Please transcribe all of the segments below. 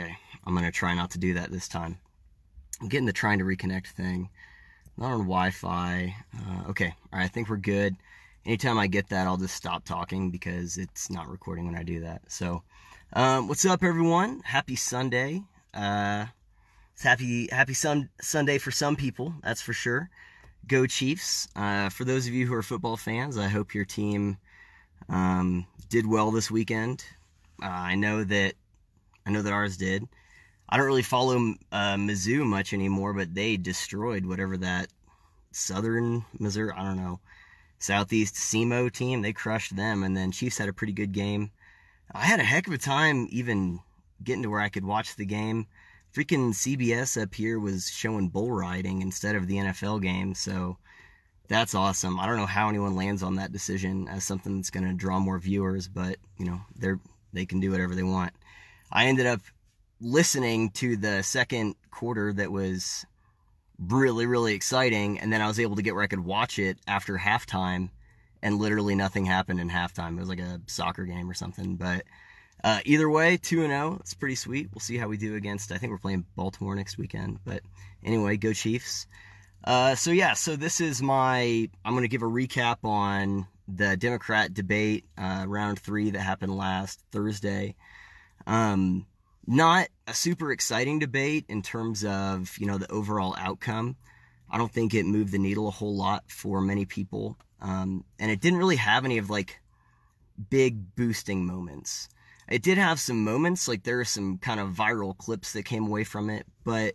Okay, I'm gonna try not to do that this time. I'm getting the trying to reconnect thing. Not on Wi-Fi. Uh, okay, all right, I think we're good. Anytime I get that, I'll just stop talking because it's not recording when I do that. So, um, what's up, everyone? Happy Sunday. Uh, it's happy happy sun, Sunday for some people, that's for sure. Go Chiefs! Uh, for those of you who are football fans, I hope your team um, did well this weekend. Uh, I know that I know that ours did. I don't really follow uh, Mizzou much anymore, but they destroyed whatever that Southern Missouri, I don't know, Southeast SEMO team. They crushed them, and then Chiefs had a pretty good game. I had a heck of a time even getting to where I could watch the game. Freaking CBS up here was showing bull riding instead of the NFL game, so that's awesome. I don't know how anyone lands on that decision as something that's going to draw more viewers, but you know they're they can do whatever they want. I ended up listening to the second quarter that was really, really exciting. And then I was able to get where I could watch it after halftime, and literally nothing happened in halftime. It was like a soccer game or something. But uh, either way, 2 0, it's pretty sweet. We'll see how we do against, I think we're playing Baltimore next weekend. But anyway, go Chiefs. Uh, so yeah, so this is my, I'm going to give a recap on the Democrat debate, uh, round three that happened last Thursday. Um, not a super exciting debate in terms of, you know, the overall outcome. I don't think it moved the needle a whole lot for many people. Um, and it didn't really have any of like big boosting moments. It did have some moments, like there are some kind of viral clips that came away from it, but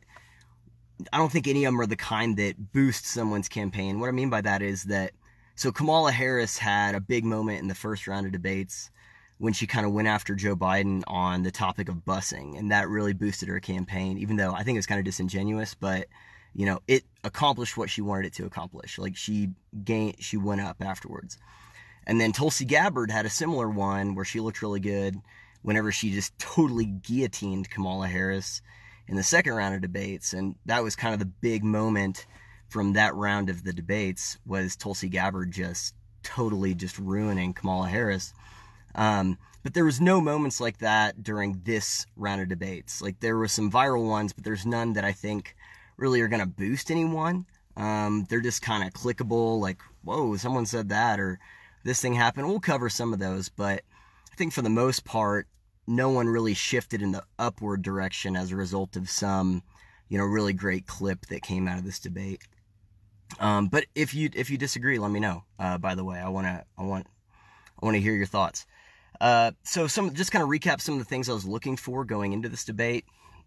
I don't think any of them are the kind that boost someone's campaign. What I mean by that is that so Kamala Harris had a big moment in the first round of debates when she kind of went after Joe Biden on the topic of busing, and that really boosted her campaign. Even though I think it was kind of disingenuous, but you know, it accomplished what she wanted it to accomplish. Like she gained, she went up afterwards. And then Tulsi Gabbard had a similar one where she looked really good whenever she just totally guillotined Kamala Harris in the second round of debates, and that was kind of the big moment from that round of the debates was Tulsi Gabbard just totally just ruining Kamala Harris. Um, but there was no moments like that during this round of debates. Like there were some viral ones, but there's none that I think really are going to boost anyone. Um, they're just kind of clickable, like, whoa, someone said that, or this thing happened. We'll cover some of those, but I think for the most part, no one really shifted in the upward direction as a result of some, you know, really great clip that came out of this debate. Um, but if you if you disagree, let me know. Uh, by the way, I wanna I want I want to hear your thoughts. Uh, so some just kind of recap some of the things I was looking for going into this debate.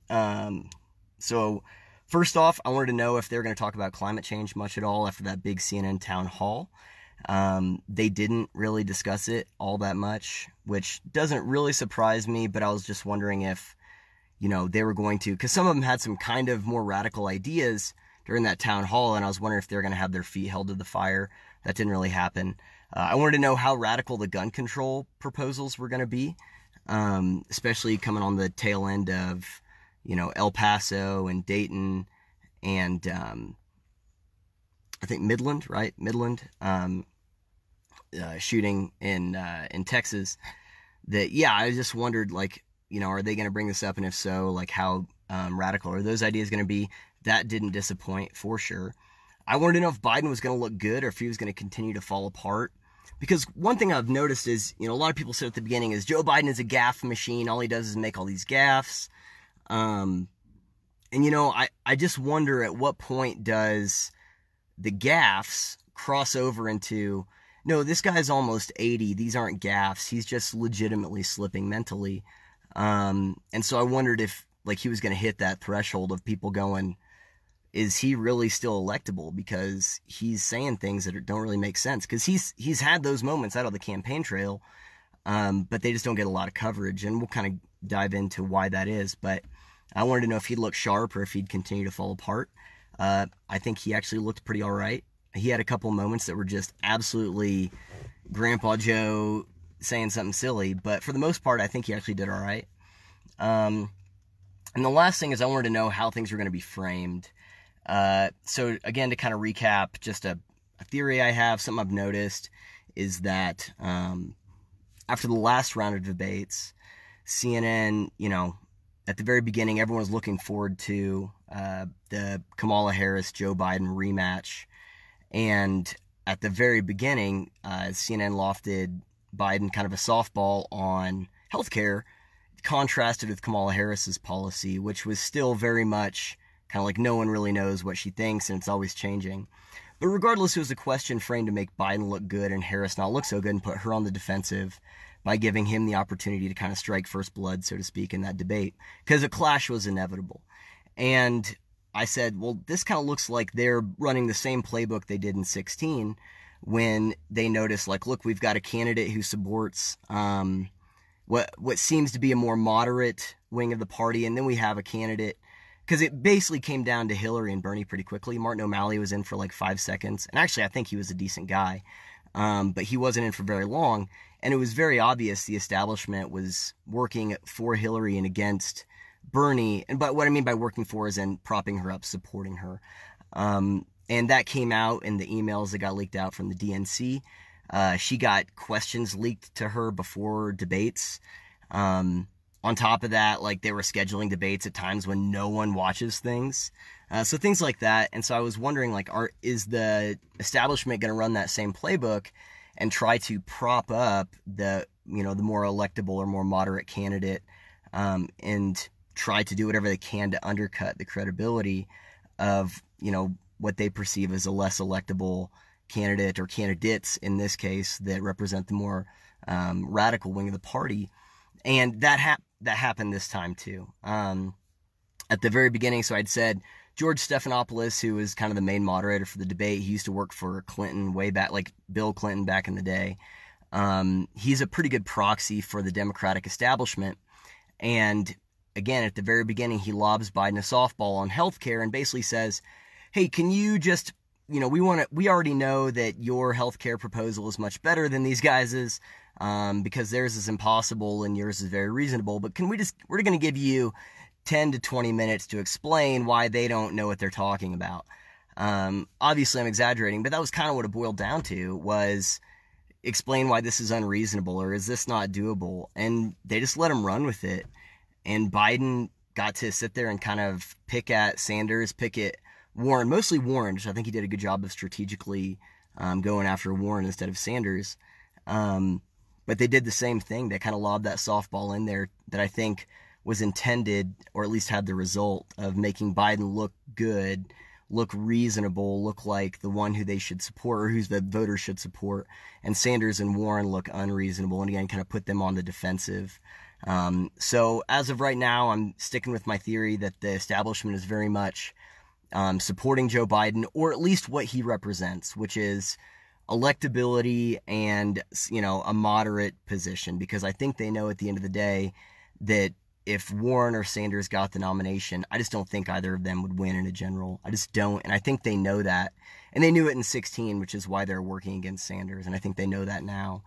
Um, so first off, I wanted to know if they're going to talk about climate change much at all after that big CNN town hall. Um, they didn't really discuss it all that much, which doesn't really surprise me. But I was just wondering if you know they were going to, because some of them had some kind of more radical ideas during that town hall, and I was wondering if they're going to have their feet held to the fire. That didn't really happen. Uh, I wanted to know how radical the gun control proposals were going to be, um, especially coming on the tail end of, you know, El Paso and Dayton and um, I think Midland, right? Midland um, uh, shooting in uh, in Texas. That yeah, I just wondered like, you know, are they going to bring this up, and if so, like how um, radical are those ideas going to be? That didn't disappoint for sure. I wanted to know if Biden was going to look good or if he was going to continue to fall apart. Because one thing I've noticed is, you know, a lot of people said at the beginning is Joe Biden is a gaffe machine. All he does is make all these gaffes. Um, and you know, I, I just wonder at what point does the gaffes cross over into, no, this guy's almost 80. These aren't gaffes. He's just legitimately slipping mentally. Um, and so I wondered if like he was going to hit that threshold of people going, is he really still electable? Because he's saying things that don't really make sense. Because he's he's had those moments out of the campaign trail um, but they just don't get a lot of coverage and we'll kind of dive into why that is. But i wanted to know if he'd look sharp or if he'd continue to fall apart. Uh, i think he actually looked pretty all right. He had a couple moments that were just absolutely grandpa joe saying something silly but for the most part i think he actually did all right. Um, and the last thing is i wanted to know how things were going to be framed uh, so again, to kind of recap, just a, a, theory I have, something I've noticed is that um, after the last round of debates, CNN, you know, at the very beginning, everyone was looking forward to uh, the Kamala Harris Joe Biden rematch. And at the very beginning, uh, CNN lofted Biden kind of a softball on healthcare, contrasted with Kamala Harris's policy, which was still very much kind of like no one really knows what she thinks and it's always changing. But regardless, it was a question framed to make Biden look good and Harris not look so good and put her on the defensive by giving him the opportunity to kind of strike first blood, so to speak, in that debate because a clash was inevitable. And I said, well, this kind of looks like they're running the same playbook they did in 16 when they notice, like, look, we've got a candidate who supports um, what what seems to be a more moderate wing of the party, and then we have a candidate because it basically came down to Hillary and Bernie pretty quickly. Martin O'Malley was in for like five seconds, and actually, I think he was a decent guy, um, but he wasn't in for very long. And it was very obvious the establishment was working for Hillary and against Bernie. And but what I mean by working for is in propping her up, supporting her. Um, and that came out in the emails that got leaked out from the DNC. Uh, she got questions leaked to her before debates. Um, on top of that, like they were scheduling debates at times when no one watches things. Uh, so things like that. And so I was wondering, like, are is the establishment going to run that same playbook and try to prop up the you know the more electable or more moderate candidate um, and try to do whatever they can to undercut the credibility of you know what they perceive as a less electable candidate or candidates in this case that represent the more um, radical wing of the party and that hap- that happened this time too. Um, at the very beginning, so I'd said George Stephanopoulos, who was kind of the main moderator for the debate, he used to work for Clinton way back, like Bill Clinton back in the day. Um, he's a pretty good proxy for the Democratic establishment. And again, at the very beginning, he lobs Biden a softball on healthcare and basically says, "Hey, can you just, you know, we want to, we already know that your healthcare proposal is much better than these guys's um, because theirs is impossible and yours is very reasonable. But can we just, we're going to give you 10 to 20 minutes to explain why they don't know what they're talking about. Um, obviously, I'm exaggerating, but that was kind of what it boiled down to was explain why this is unreasonable or is this not doable. And they just let him run with it. And Biden got to sit there and kind of pick at Sanders, pick at Warren, mostly Warren, which I think he did a good job of strategically um, going after Warren instead of Sanders. Um, but they did the same thing. They kind of lobbed that softball in there that I think was intended, or at least had the result of making Biden look good, look reasonable, look like the one who they should support or who's the voters should support, and Sanders and Warren look unreasonable, and again, kind of put them on the defensive. Um, so as of right now, I'm sticking with my theory that the establishment is very much um, supporting Joe Biden, or at least what he represents, which is electability and you know a moderate position because I think they know at the end of the day that if Warren or Sanders got the nomination, I just don't think either of them would win in a general. I just don't, and I think they know that, and they knew it in 16, which is why they're working against Sanders, and I think they know that now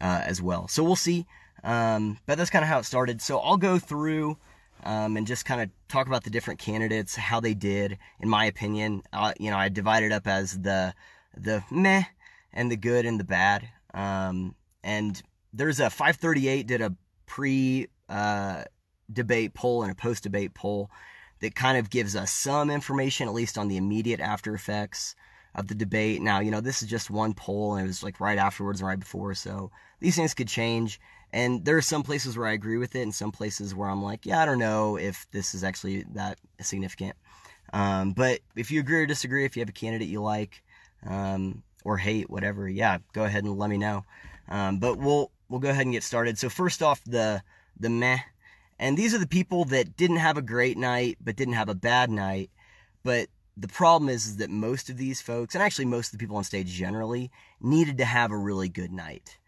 uh, as well. So we'll see, um, but that's kind of how it started. So I'll go through. Um, and just kind of talk about the different candidates, how they did, in my opinion. Uh, you know, I divided up as the the meh and the good and the bad. Um, and there's a 538 did a pre uh, debate poll and a post debate poll that kind of gives us some information, at least on the immediate after effects of the debate. Now, you know, this is just one poll and it was like right afterwards and right before, so these things could change. And there are some places where I agree with it, and some places where I'm like, yeah, I don't know if this is actually that significant. Um, but if you agree or disagree, if you have a candidate you like, um, or hate, whatever, yeah, go ahead and let me know. Um, but we'll we'll go ahead and get started. So first off, the the meh, and these are the people that didn't have a great night, but didn't have a bad night. But the problem is, is that most of these folks, and actually most of the people on stage generally, needed to have a really good night.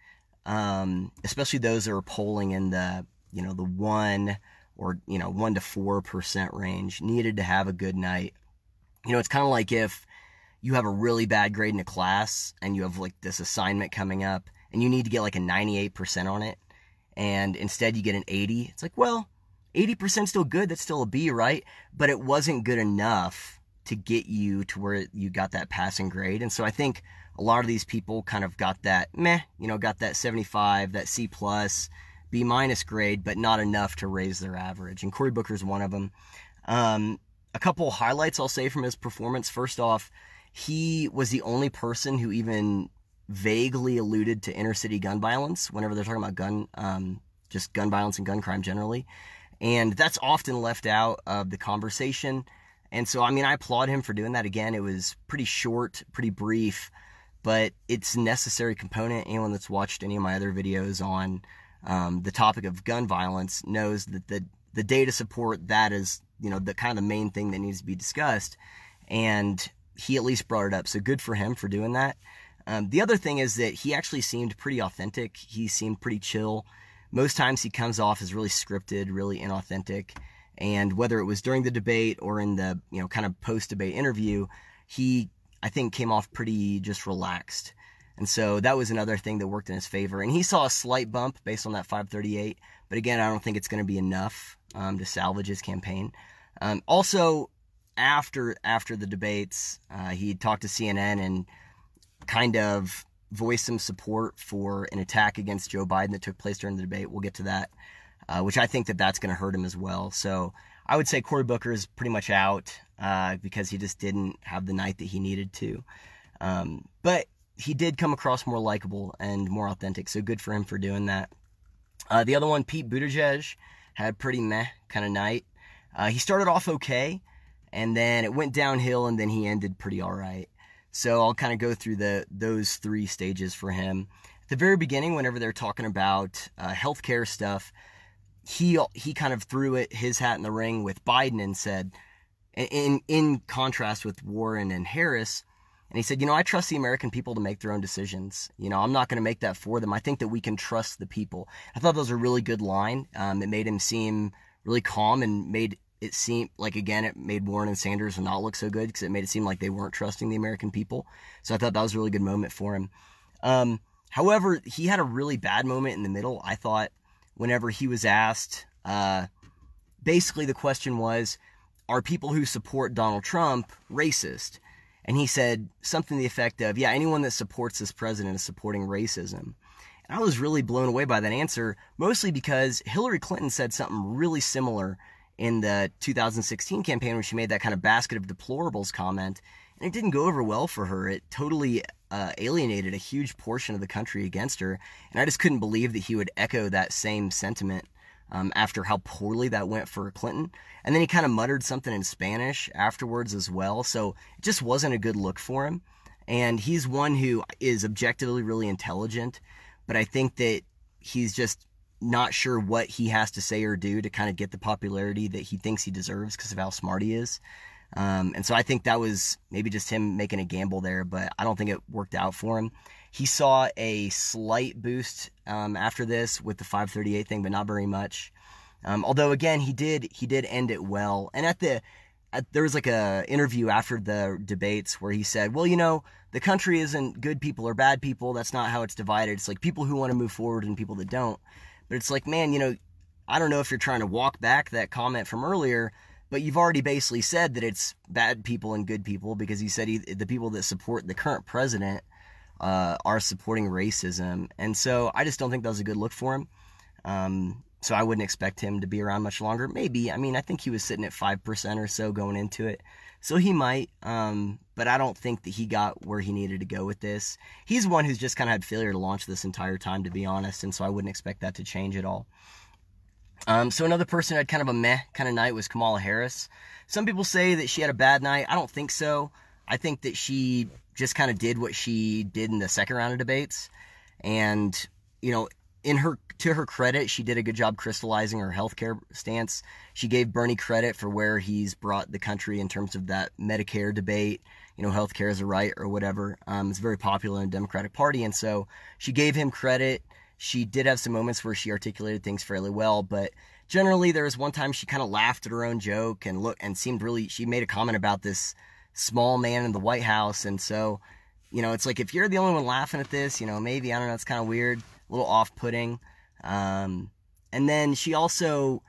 Um, especially those that are polling in the you know the one or you know one to four percent range, needed to have a good night. You know, it's kind of like if you have a really bad grade in a class and you have like this assignment coming up and you need to get like a 98% on it and instead you get an 80 it's like well 80% still good that's still a b right but it wasn't good enough to get you to where you got that passing grade and so i think a lot of these people kind of got that meh you know got that 75 that c plus B minus grade, but not enough to raise their average. And Cory Booker's one of them. Um, a couple highlights I'll say from his performance. First off, he was the only person who even vaguely alluded to inner city gun violence whenever they're talking about gun, um, just gun violence and gun crime generally. And that's often left out of the conversation. And so, I mean, I applaud him for doing that. Again, it was pretty short, pretty brief, but it's a necessary component. Anyone that's watched any of my other videos on um, the topic of gun violence knows that the the data support that is you know the kind of the main thing that needs to be discussed, and he at least brought it up. So good for him for doing that. Um, the other thing is that he actually seemed pretty authentic. He seemed pretty chill. Most times he comes off as really scripted, really inauthentic. And whether it was during the debate or in the you know kind of post debate interview, he I think came off pretty just relaxed. And so that was another thing that worked in his favor. And he saw a slight bump based on that 538. But again, I don't think it's going to be enough um, to salvage his campaign. Um, also, after after the debates, uh, he talked to CNN and kind of voiced some support for an attack against Joe Biden that took place during the debate. We'll get to that, uh, which I think that that's going to hurt him as well. So I would say Cory Booker is pretty much out uh, because he just didn't have the night that he needed to. Um, but he did come across more likable and more authentic. So good for him for doing that. Uh, the other one, Pete Buttigieg, had a pretty meh kind of night. Uh, he started off okay, and then it went downhill, and then he ended pretty all right. So I'll kind of go through the those three stages for him. At the very beginning, whenever they're talking about uh, healthcare stuff, he he kind of threw it his hat in the ring with Biden and said, in in contrast with Warren and Harris, and he said, You know, I trust the American people to make their own decisions. You know, I'm not going to make that for them. I think that we can trust the people. I thought that was a really good line. Um, it made him seem really calm and made it seemed like, again, it made Warren and Sanders not look so good because it made it seem like they weren't trusting the American people. So I thought that was a really good moment for him. Um, however, he had a really bad moment in the middle. I thought whenever he was asked, uh, basically the question was, Are people who support Donald Trump racist? And he said something to the effect of, yeah, anyone that supports this president is supporting racism. And I was really blown away by that answer, mostly because Hillary Clinton said something really similar in the 2016 campaign when she made that kind of basket of deplorables comment. And it didn't go over well for her. It totally uh, alienated a huge portion of the country against her. And I just couldn't believe that he would echo that same sentiment um, after how poorly that went for Clinton. And then he kind of muttered something in Spanish afterwards as well. So it just wasn't a good look for him. And he's one who is objectively really intelligent, but I think that he's just not sure what he has to say or do to kind of get the popularity that he thinks he deserves because of how smart he is. Um, and so I think that was maybe just him making a gamble there, but I don't think it worked out for him. He saw a slight boost um, after this with the 538 thing, but not very much. Um, although again, he did he did end it well. And at the at, there was like a interview after the debates where he said, "Well, you know, the country isn't good people or bad people. That's not how it's divided. It's like people who want to move forward and people that don't." But it's like, man, you know, I don't know if you're trying to walk back that comment from earlier, but you've already basically said that it's bad people and good people because you said he, the people that support the current president uh, are supporting racism. And so I just don't think that was a good look for him. Um, so I wouldn't expect him to be around much longer. Maybe. I mean, I think he was sitting at 5% or so going into it. So he might, um, but I don't think that he got where he needed to go with this. He's one who's just kind of had failure to launch this entire time, to be honest, and so I wouldn't expect that to change at all. Um, so another person had kind of a meh kind of night was Kamala Harris. Some people say that she had a bad night. I don't think so. I think that she just kind of did what she did in the second round of debates. And, you know, in her to her credit, she did a good job crystallizing her healthcare stance. She gave Bernie credit for where he's brought the country in terms of that Medicare debate. You know, healthcare is a right or whatever. Um, it's very popular in the Democratic Party, and so she gave him credit. She did have some moments where she articulated things fairly well, but generally there was one time she kind of laughed at her own joke and look and seemed really. She made a comment about this small man in the White House. And so, you know, it's like if you're the only one laughing at this, you know, maybe, I don't know, it's kind of weird, a little off putting. Um, and then she also,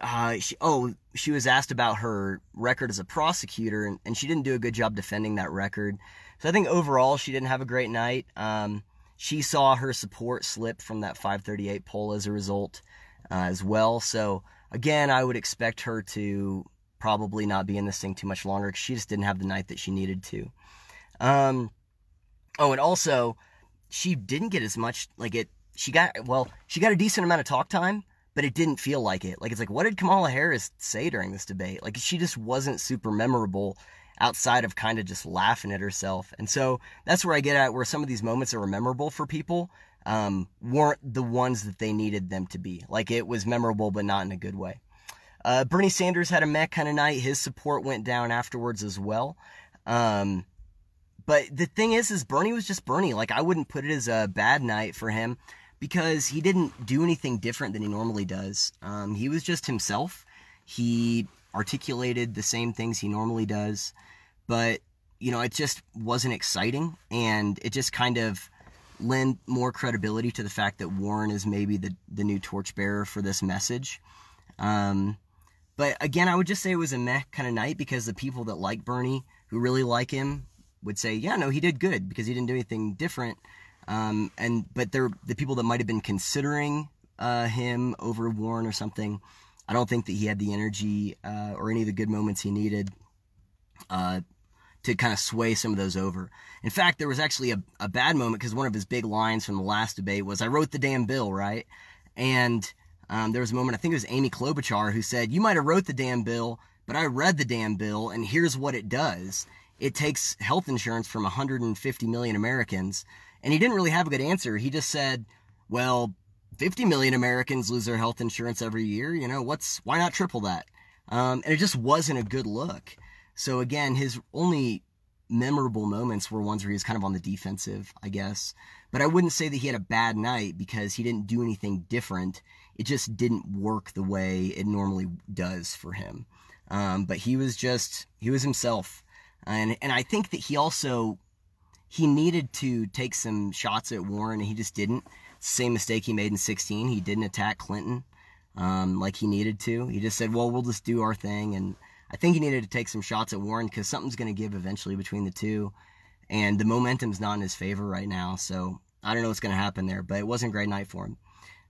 uh, she, oh, she was asked about her record as a prosecutor, and, and she didn't do a good job defending that record. So I think overall she didn't have a great night. Um, she saw her support slip from that 538 poll as a result uh, as well. So again, I would expect her to probably not be in this thing too much longer because she just didn't have the night that she needed to. Um, oh, and also she didn't get as much like it. She got well, she got a decent amount of talk time, but it didn't feel like it. Like it's like, what did Kamala Harris say during this debate? Like she just wasn't super memorable outside of kind of just laughing at herself. And so that's where I get at where some of these moments that were memorable for people um, weren't the ones that they needed them to be. Like it was memorable, but not in a good way. Uh, Bernie Sanders had a meh kind of night. His support went down afterwards as well. Um, but the thing is, is Bernie was just Bernie. Like I wouldn't put it as a bad night for him because he didn't do anything different than he normally does. Um, he was just himself. He articulated the same things he normally does, but you know, it just wasn't exciting, and it just kind of lend more credibility to the fact that Warren is maybe the the new torchbearer for this message. Um, but again, I would just say it was a meh kind of night because the people that like Bernie, who really like him, would say, yeah, no, he did good because he didn't do anything different. Um, and but they're the people that might have been considering uh, him over Warren or something. I don't think that he had the energy uh, or any of the good moments he needed uh, to kind of sway some of those over. In fact, there was actually a, a bad moment because one of his big lines from the last debate was, "I wrote the damn bill, right?" And um, there was a moment, I think it was Amy Klobuchar, who said, "You might have wrote the damn bill, but I read the damn bill, and here's what it does." It takes health insurance from 150 million Americans and he didn't really have a good answer. He just said, well, 50 million Americans lose their health insurance every year. You know, what's, why not triple that? Um, and it just wasn't a good look. So again, his only memorable moments were ones where he was kind of on the defensive, I guess. But I wouldn't say that he had a bad night because he didn't do anything different. It just didn't work the way it normally does for him. Um, but he was just, he was himself. And, and I think that he also he needed to take some shots at Warren, and he just didn't. Same mistake he made in 16. He didn't attack Clinton um, like he needed to. He just said, well, we'll just do our thing. And I think he needed to take some shots at Warren because something's going to give eventually between the two. And the momentum's not in his favor right now. So I don't know what's going to happen there, but it wasn't a great night for him.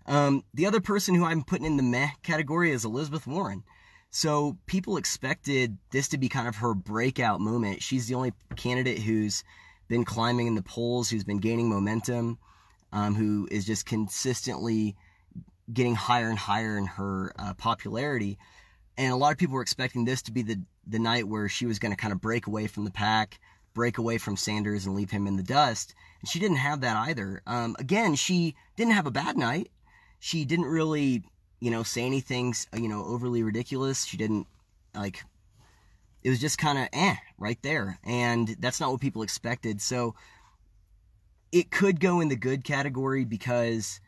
Um, the other person who I'm putting in the meh category is Elizabeth Warren. So people expected this to be kind of her breakout moment. She's the only candidate who's been climbing in the polls, who's been gaining momentum, um, who is just consistently getting higher and higher in her uh, popularity. And a lot of people were expecting this to be the, the night where she was going to kind of break away from the pack, break away from Sanders and leave him in the dust. And she didn't have that either. Um, again, she didn't have a bad night. She didn't really, you know, say anything, you know, overly ridiculous. She didn't like it was just kind of eh right there. And that's not what people expected. So it could go in the good category because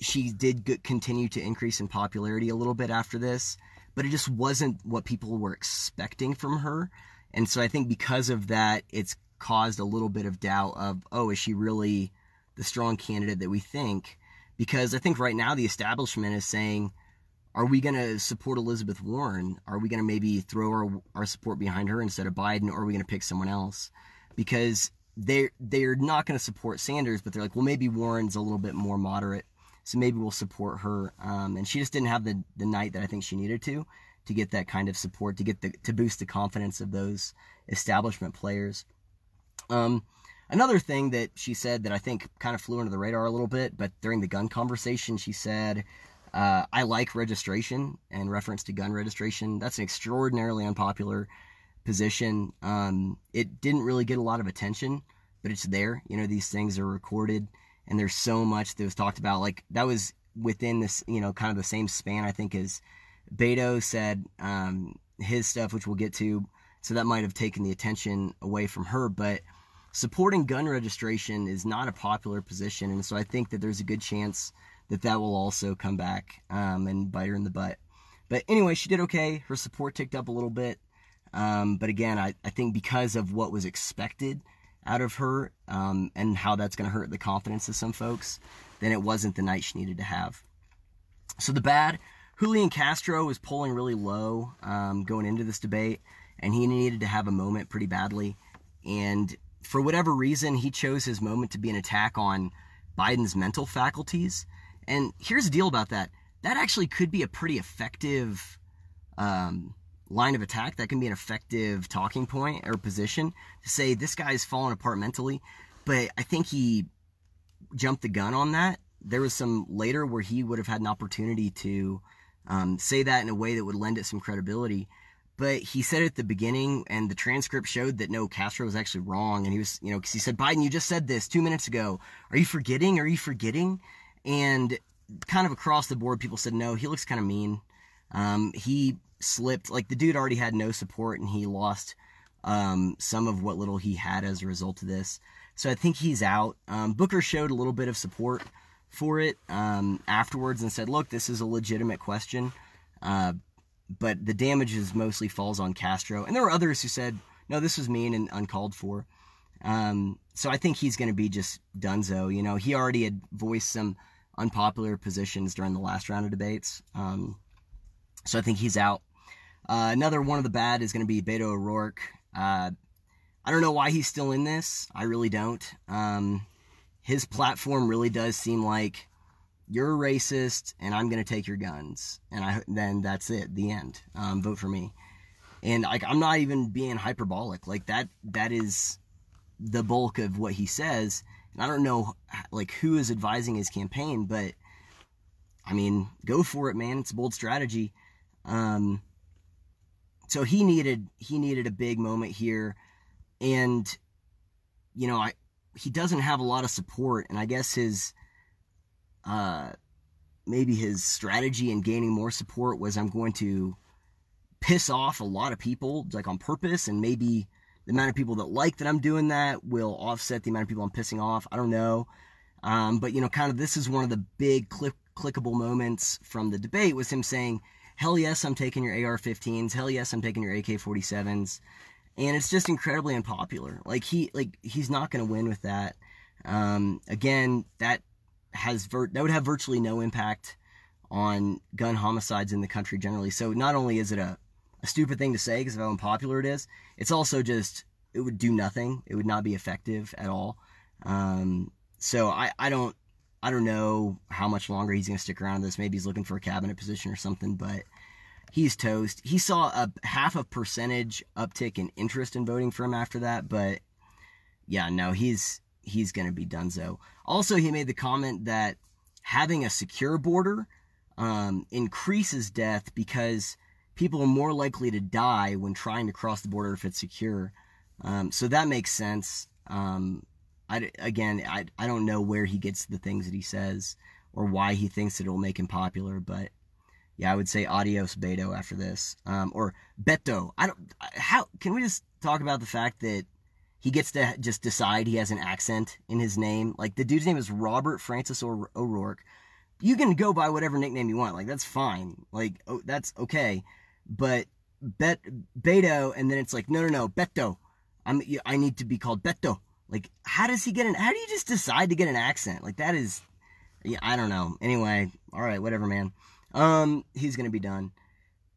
she did continue to increase in popularity a little bit after this but it just wasn't what people were expecting from her. And so i think because of that it's caused a little bit of doubt of oh is she really the strong candidate that we think because i think right now the establishment is saying are we going to support Elizabeth Warren? Are we going to maybe throw our, our support behind her instead of Biden, or are we going to pick someone else? Because they they're not going to support Sanders, but they're like, well, maybe Warren's a little bit more moderate, so maybe we'll support her. Um, and she just didn't have the the night that I think she needed to to get that kind of support to get the to boost the confidence of those establishment players. Um, another thing that she said that I think kind of flew under the radar a little bit, but during the gun conversation, she said uh, I like registration and reference to gun registration. That's an extraordinarily unpopular position. Um, it didn't really get a lot of attention, but it's there. You know, these things are recorded, and there's so much that was talked about. Like that was within this, you know, kind of the same span. I think as Beto said um, his stuff, which we'll get to. So that might have taken the attention away from her, but supporting gun registration is not a popular position, and so I think that there's a good chance that that will also come back um, and bite her in the butt. But anyway, she did okay. Her support ticked up a little bit. Um, but again, I, I think because of what was expected out of her um, and how that's going to hurt the confidence of some folks, then it wasn't the night she needed to have. So the bad, Julian Castro was polling really low um, going into this debate, and he needed to have a moment pretty badly. And for whatever reason, he chose his moment to be an attack on Biden's mental faculties. And here's the deal about that that actually could be a pretty effective um, line of attack. That can be an effective talking point or position to say this guy's fallen apart mentally. But I think he jumped the gun on that. There was some later where he would have had an opportunity to um, say that in a way that would lend it some credibility. But he said at the beginning, and the transcript showed that no, Castro was actually wrong. And he was, you know, because he said, Biden, you just said this two minutes ago. Are you forgetting? Are you forgetting? And kind of across the board, people said, no, he looks kind of mean. Um, he slipped, like the dude already had no support and he lost um, some of what little he had as a result of this. So I think he's out. Um, Booker showed a little bit of support for it um, afterwards and said, look, this is a legitimate question. Uh, but the damages mostly falls on Castro. And there were others who said, no, this was mean and uncalled for. Um, so I think he's going to be just donezo. You know, he already had voiced some unpopular positions during the last round of debates. Um, so I think he's out. Uh, another one of the bad is going to be Beto O'Rourke. Uh, I don't know why he's still in this. I really don't. Um, his platform really does seem like you're a racist and I'm going to take your guns. And I then that's it, the end. Um, vote for me. And like I'm not even being hyperbolic. Like that that is the bulk of what he says. And I don't know like who is advising his campaign, but I mean, go for it, man. It's a bold strategy. Um, so he needed he needed a big moment here, and you know, I he doesn't have a lot of support, and I guess his uh maybe his strategy in gaining more support was I'm going to piss off a lot of people like on purpose and maybe the amount of people that like that I'm doing that will offset the amount of people I'm pissing off. I don't know. Um, but you know, kind of this is one of the big click, clickable moments from the debate was him saying, hell yes, I'm taking your AR-15s. Hell yes, I'm taking your AK-47s. And it's just incredibly unpopular. Like he, like he's not going to win with that. Um, again, that has that would have virtually no impact on gun homicides in the country generally. So not only is it a a stupid thing to say because of how unpopular it is. It's also just it would do nothing. It would not be effective at all. Um, so I, I don't I don't know how much longer he's going to stick around this. Maybe he's looking for a cabinet position or something, but he's toast. He saw a half a percentage uptick in interest in voting for him after that, but yeah, no, he's he's going to be donezo. Also, he made the comment that having a secure border um, increases death because people are more likely to die when trying to cross the border if it's secure. Um, so that makes sense. Um, I, again, I, I don't know where he gets the things that he says or why he thinks that it'll make him popular, but yeah, I would say adios Beto after this. Um, or Beto. I don't, how, can we just talk about the fact that he gets to just decide he has an accent in his name? Like the dude's name is Robert Francis or- O'Rourke. You can go by whatever nickname you want. Like that's fine. Like, oh, that's okay but Bet Beto, and then it's like, no, no, no, Beto. I'm I need to be called Beto. Like, how does he get an? How do you just decide to get an accent? Like that is, yeah, I don't know. Anyway, all right, whatever, man. Um, he's gonna be done.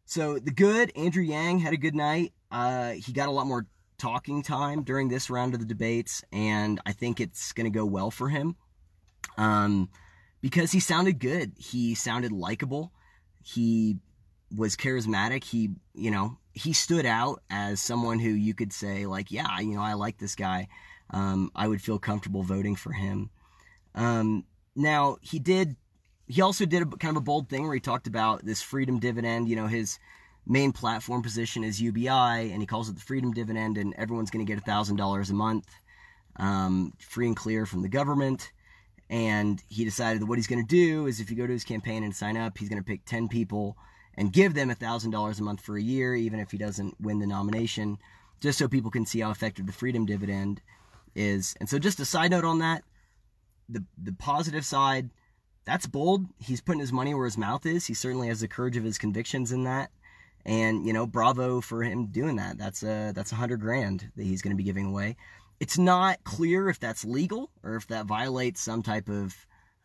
So the good Andrew Yang had a good night. Uh, he got a lot more talking time during this round of the debates, and I think it's gonna go well for him. Um, because he sounded good. He sounded likable. He was charismatic. He, you know, he stood out as someone who you could say, like, yeah, you know, I like this guy. Um, I would feel comfortable voting for him. Um, now, he did, he also did a kind of a bold thing where he talked about this freedom dividend. You know, his main platform position is UBI, and he calls it the freedom dividend, and everyone's going to get $1,000 a month, um, free and clear from the government. And he decided that what he's going to do is if you go to his campaign and sign up, he's going to pick 10 people and give them $1,000 a month for a year, even if he doesn't win the nomination, just so people can see how effective the freedom dividend is. And so, just a side note on that the, the positive side, that's bold. He's putting his money where his mouth is. He certainly has the courage of his convictions in that. And, you know, bravo for him doing that. That's a, that's a hundred grand that he's going to be giving away. It's not clear if that's legal or if that violates some type of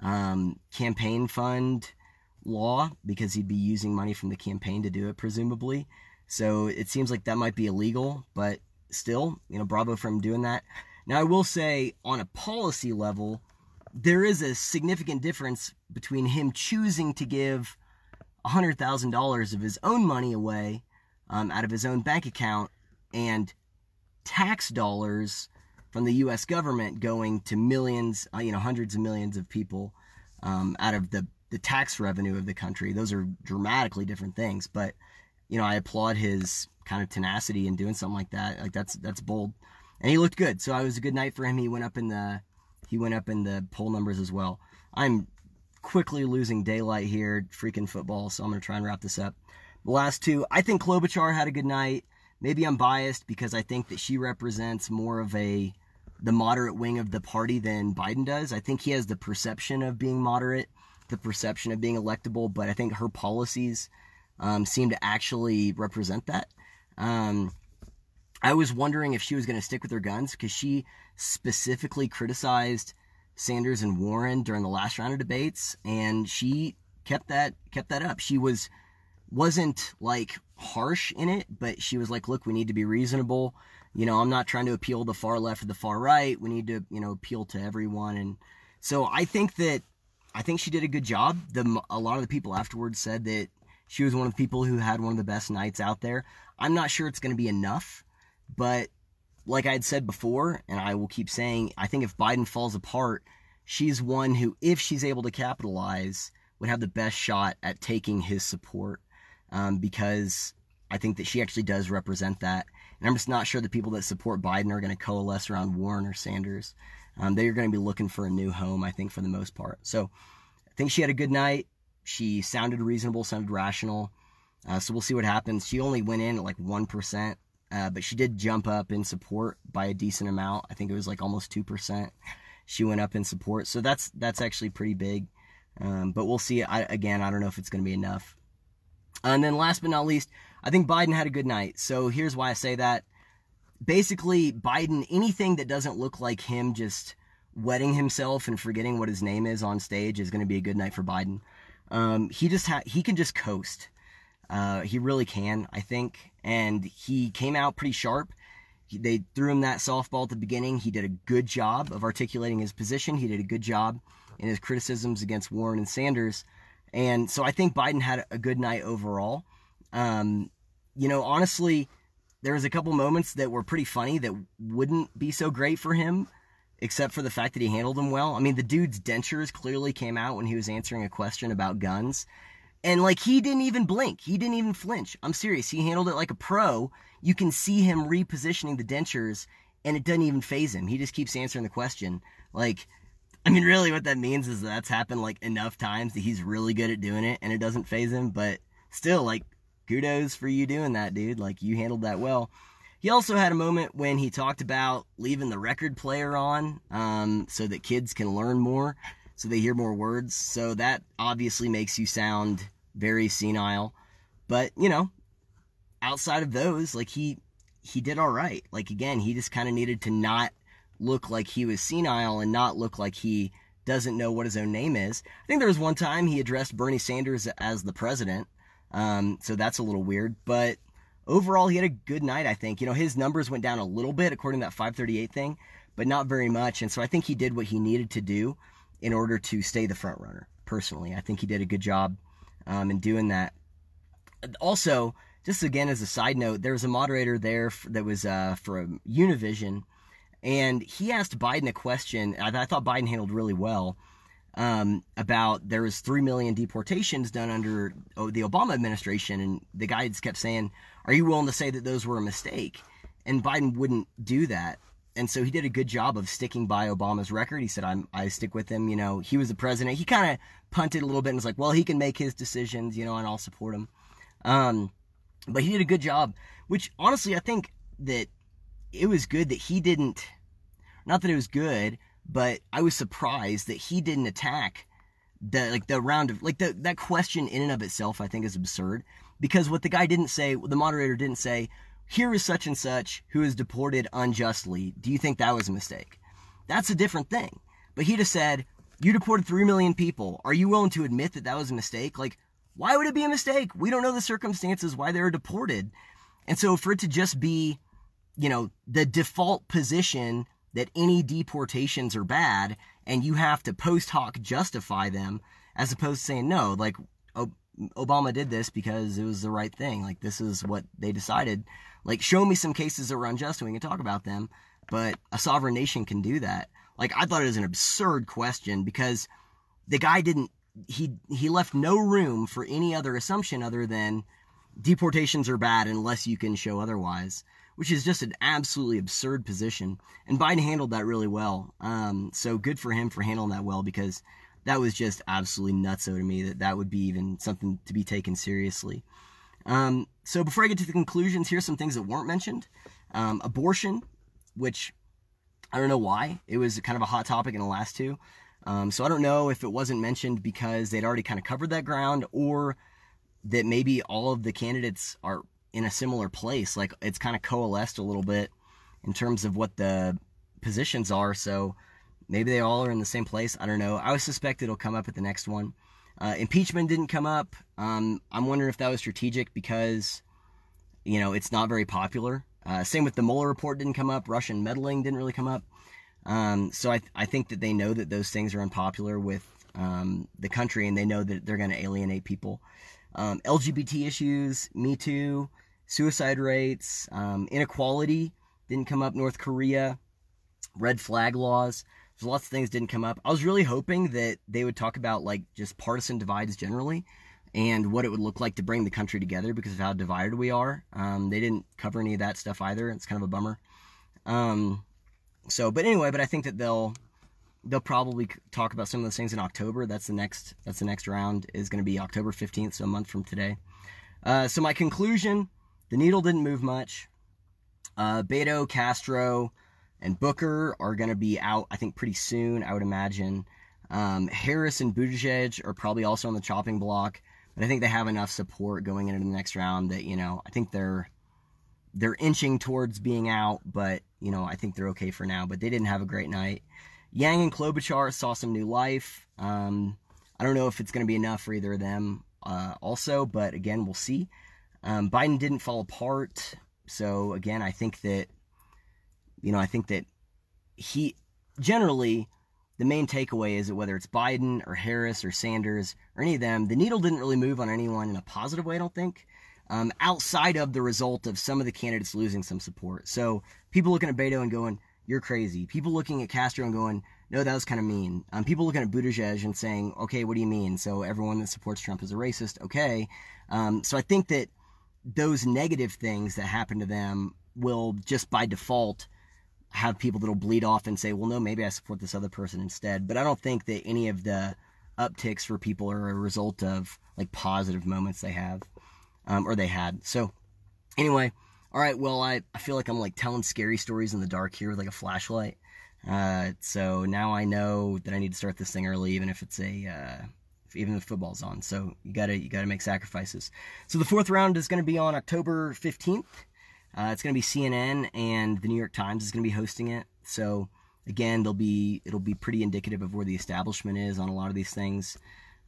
um, campaign fund law because he'd be using money from the campaign to do it, presumably. So it seems like that might be illegal, but still, you know, bravo for him doing that. Now, I will say, on a policy level, there is a significant difference between him choosing to give $100,000 of his own money away um, out of his own bank account and tax dollars from the U.S. government going to millions, uh, you know, hundreds of millions of people um, out of the, the tax revenue of the country. Those are dramatically different things. But, you know, I applaud his kind of tenacity in doing something like that. Like that's that's bold, and he looked good. So it was a good night for him. He went up in the he went up in the poll numbers as well. I'm quickly losing daylight here, freaking football. So I'm gonna try and wrap this up. The last two, I think Klobuchar had a good night. Maybe I'm biased because I think that she represents more of a the moderate wing of the party than Biden does. I think he has the perception of being moderate, the perception of being electable, but I think her policies um, seem to actually represent that. Um, I was wondering if she was going to stick with her guns because she specifically criticized Sanders and Warren during the last round of debates, and she kept that kept that up. She was wasn't like harsh in it, but she was like, "Look, we need to be reasonable. You know, I'm not trying to appeal to the far left or the far right. We need to, you know, appeal to everyone." And so I think that I think she did a good job. The a lot of the people afterwards said that she was one of the people who had one of the best nights out there. I'm not sure it's going to be enough, but like I had said before, and I will keep saying, I think if Biden falls apart, she's one who, if she's able to capitalize, would have the best shot at taking his support um, because I think that she actually does represent that. And I'm just not sure the people that support Biden are going to coalesce around Warren or Sanders. Um, they are going to be looking for a new home, I think, for the most part. So I think she had a good night. She sounded reasonable, sounded rational. Uh, so we'll see what happens. She only went in at like 1%, uh, but she did jump up in support by a decent amount. I think it was like almost 2%. She went up in support. So that's that's actually pretty big. Um, but we'll see. I, again, I don't know if it's going to be enough. And then last but not least, I think Biden had a good night. So here's why I say that. Basically, Biden, anything that doesn't look like him just wetting himself and forgetting what his name is on stage is going to be a good night for Biden. Um, he just ha- he can just coast. Uh, he really can, I think. And he came out pretty sharp. He, they threw him that softball at the beginning. He did a good job of articulating his position. He did a good job in his criticisms against Warren and Sanders. And so I think Biden had a good night overall. Um, you know, honestly, there was a couple moments that were pretty funny that wouldn't be so great for him, except for the fact that he handled them well. I mean, the dude's dentures clearly came out when he was answering a question about guns. And like he didn't even blink. He didn't even flinch. I'm serious. He handled it like a pro. You can see him repositioning the dentures and it doesn't even phase him. He just keeps answering the question. Like I mean, really, what that means is that that's happened like enough times that he's really good at doing it and it doesn't phase him. But still, like, kudos for you doing that, dude. Like, you handled that well. He also had a moment when he talked about leaving the record player on um, so that kids can learn more, so they hear more words. So that obviously makes you sound very senile. But, you know, outside of those, like, he. He did all right. Like again, he just kind of needed to not look like he was senile and not look like he doesn't know what his own name is. I think there was one time he addressed Bernie Sanders as the president. Um, so that's a little weird. But overall, he had a good night, I think. You know, his numbers went down a little bit according to that 538 thing, but not very much. And so I think he did what he needed to do in order to stay the front runner, personally. I think he did a good job um, in doing that. Also, just again as a side note, there was a moderator there that was uh, for Univision and he asked Biden a question. I, I thought Biden handled really well um, about there was three million deportations done under oh, the Obama administration, and the guy just kept saying, "Are you willing to say that those were a mistake?" And Biden wouldn't do that. And so he did a good job of sticking by Obama's record. He said, "I'm I stick with him." You know, he was the president. He kind of punted a little bit and was like, "Well, he can make his decisions," you know, and I'll support him. Um, but he did a good job. Which honestly, I think that it was good that he didn't not that it was good, but I was surprised that he didn't attack the like the round of like the that question in and of itself I think is absurd because what the guy didn't say, the moderator didn't say, here is such and such who is deported unjustly. Do you think that was a mistake? That's a different thing. But he just said, you deported 3 million people. Are you willing to admit that that was a mistake? Like, why would it be a mistake? We don't know the circumstances why they were deported. And so for it to just be you know, the default position that any deportations are bad and you have to post hoc justify them as opposed to saying no like obama did this because it was the right thing like this is what they decided like show me some cases that were unjust and we can talk about them but a sovereign nation can do that like i thought it was an absurd question because the guy didn't he he left no room for any other assumption other than deportations are bad unless you can show otherwise which is just an absolutely absurd position. And Biden handled that really well. Um, so good for him for handling that well because that was just absolutely nutso to me that that would be even something to be taken seriously. Um, so before I get to the conclusions, here's some things that weren't mentioned. Um, abortion, which I don't know why. It was kind of a hot topic in the last two. Um, so I don't know if it wasn't mentioned because they'd already kind of covered that ground or that maybe all of the candidates are in a similar place. Like it's kind of coalesced a little bit in terms of what the positions are. So maybe they all are in the same place. I don't know. I would suspect it'll come up at the next one. Uh, impeachment didn't come up. Um, I'm wondering if that was strategic because, you know, it's not very popular. Uh, same with the Mueller report didn't come up. Russian meddling didn't really come up. Um, so I, th- I think that they know that those things are unpopular with um, the country and they know that they're going to alienate people um, LGBT issues, Me Too, suicide rates, um, inequality didn't come up. North Korea, red flag laws. There's lots of things didn't come up. I was really hoping that they would talk about like just partisan divides generally and what it would look like to bring the country together because of how divided we are. Um, they didn't cover any of that stuff either. It's kind of a bummer. Um, so, but anyway, but I think that they'll they'll probably talk about some of those things in October. That's the next. That's the next round is going to be October fifteenth, so a month from today. Uh, so my conclusion: the needle didn't move much. Uh, Beto, Castro, and Booker are going to be out. I think pretty soon. I would imagine. Um, Harris and Buttigieg are probably also on the chopping block, but I think they have enough support going into the next round that you know I think they're they're inching towards being out, but you know I think they're okay for now. But they didn't have a great night. Yang and Klobuchar saw some new life. Um, I don't know if it's going to be enough for either of them uh, also, but again, we'll see. Um, Biden didn't fall apart. So again, I think that, you know, I think that he generally, the main takeaway is that whether it's Biden or Harris or Sanders or any of them, the needle didn't really move on anyone in a positive way, I don't think, um, outside of the result of some of the candidates losing some support. So people looking at Beto and going, you're crazy. People looking at Castro and going, no, that was kind of mean. Um, people looking at Buttigieg and saying, okay, what do you mean? So everyone that supports Trump is a racist. Okay. Um, so I think that those negative things that happen to them will just by default have people that'll bleed off and say, well, no, maybe I support this other person instead. But I don't think that any of the upticks for people are a result of like positive moments they have um, or they had. So anyway, all right, well, I, I feel like I'm like telling scary stories in the dark here with like a flashlight. Uh, so now I know that I need to start this thing early, even if it's a, uh, even if football's on. So you gotta, you gotta make sacrifices. So the fourth round is going to be on October 15th. Uh, it's going to be CNN and the New York Times is going to be hosting it. So again, they'll be, it'll be pretty indicative of where the establishment is on a lot of these things.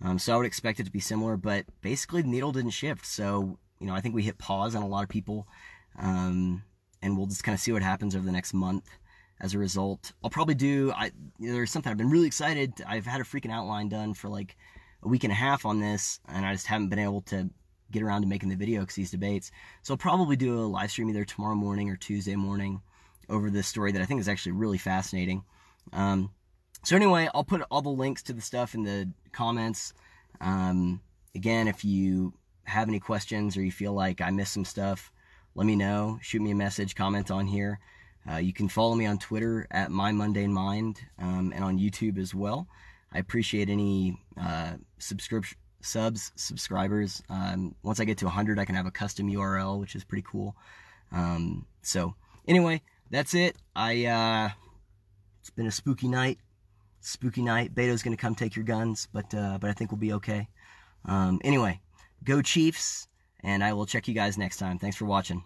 Um, so I would expect it to be similar, but basically the needle didn't shift. So, you know, I think we hit pause on a lot of people um, and we'll just kind of see what happens over the next month as a result. I'll probably do, I, you know, there's something I've been really excited. I've had a freaking outline done for like a week and a half on this, and I just haven't been able to get around to making the video because these debates. So I'll probably do a live stream either tomorrow morning or Tuesday morning over this story that I think is actually really fascinating. Um, so anyway, I'll put all the links to the stuff in the comments. Um, again, if you have any questions or you feel like I missed some stuff, let me know. Shoot me a message, comment on here. Uh, you can follow me on Twitter at My Mundane Mind um, and on YouTube as well. I appreciate any uh, subscription subs, subscribers. Um, once I get to 100, I can have a custom URL, which is pretty cool. Um, so anyway, that's it. I uh, it's been a spooky night. Spooky night. Beto's gonna come take your guns, but uh, but I think we'll be okay. Um, anyway, go Chiefs and I will check you guys next time. Thanks for watching.